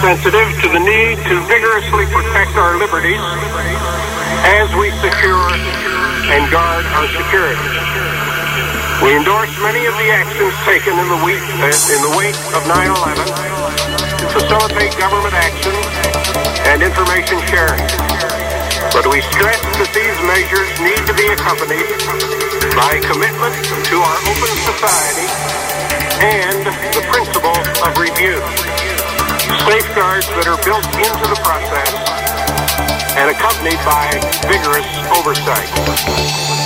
sensitive to the need to vigorously protect our liberties as we secure and guard our security. We endorse many of the actions taken in the, week, uh, in the wake of 9-11 to facilitate government action and information sharing. But we stress that these measures need to be accompanied by commitment to our open society and the principle of review. Safeguards that are built into the process and accompanied by vigorous oversight.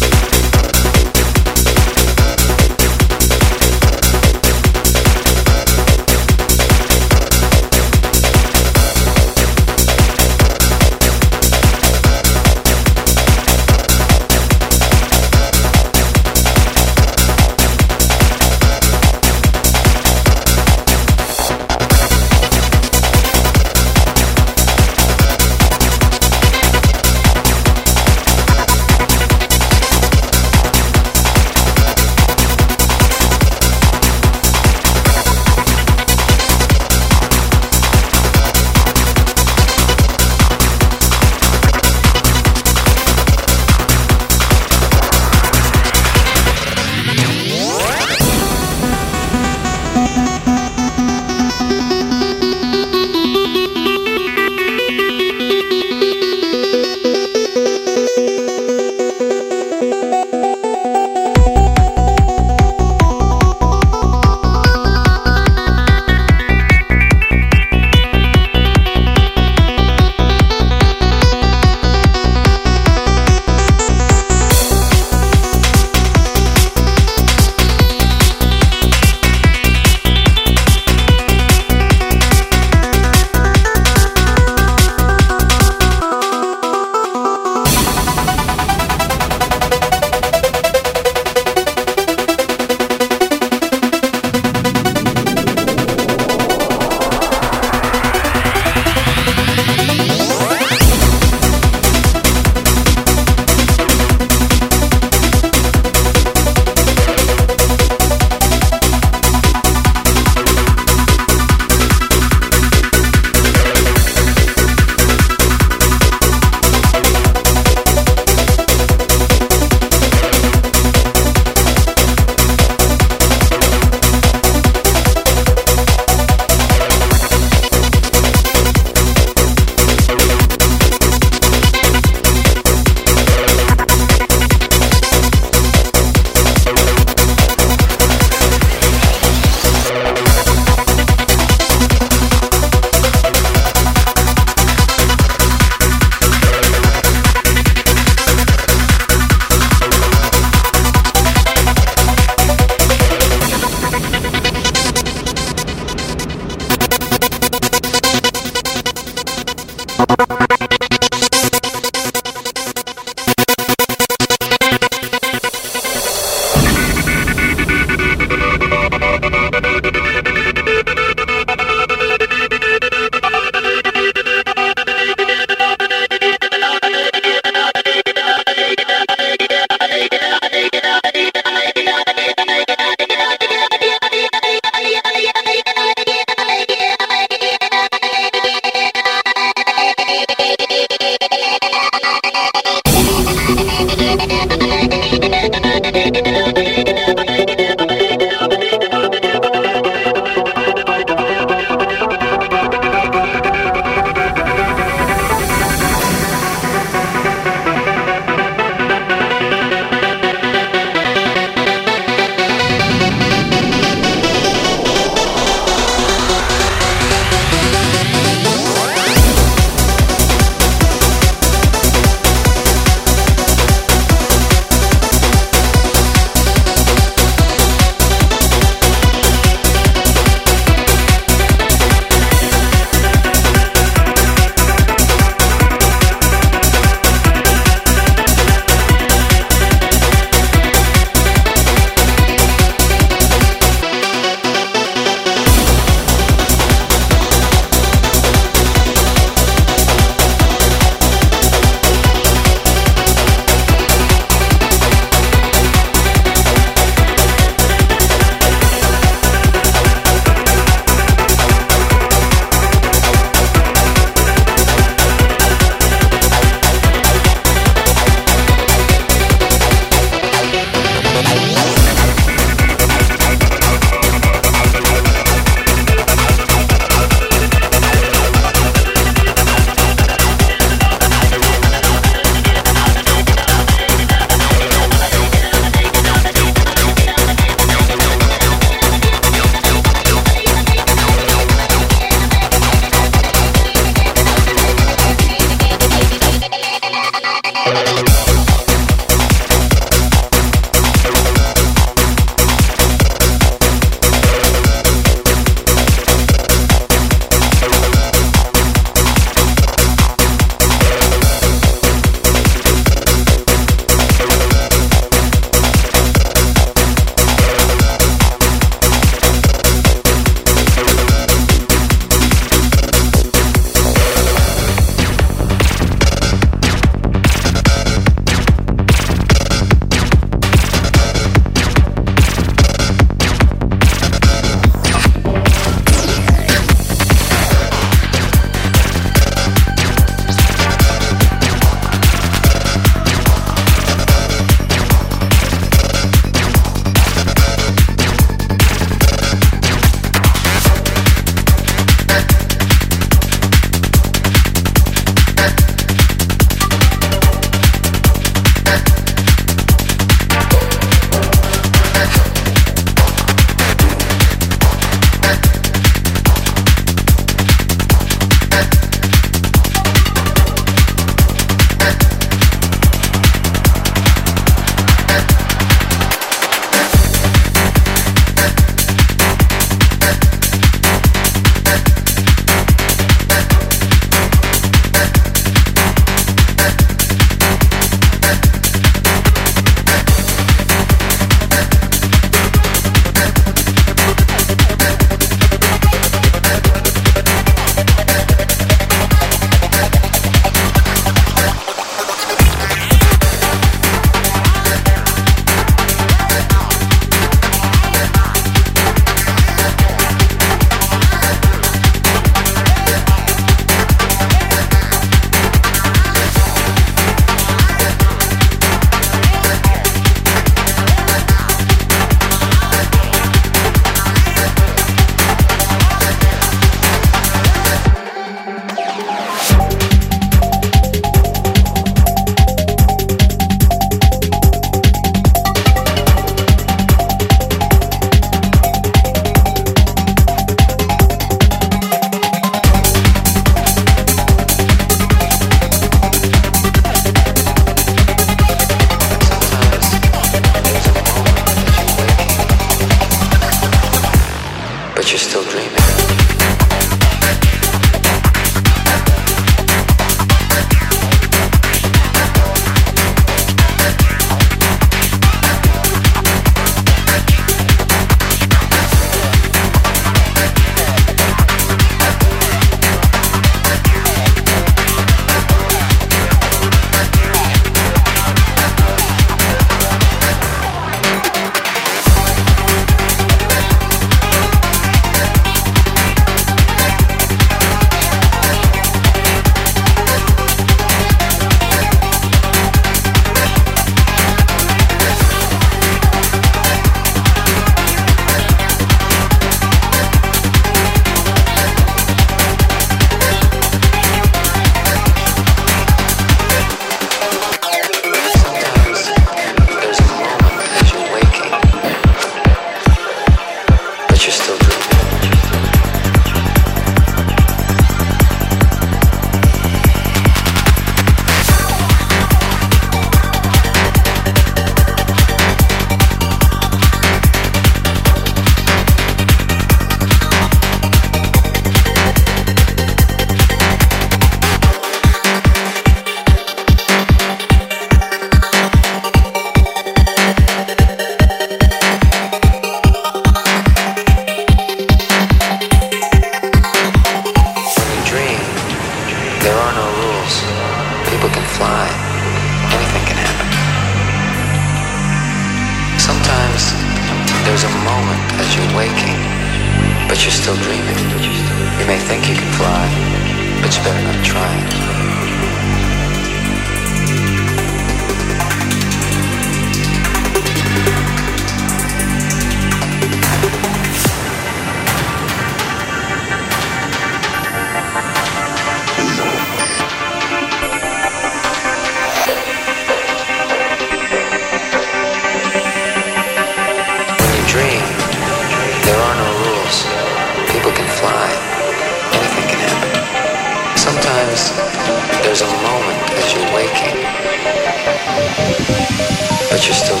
But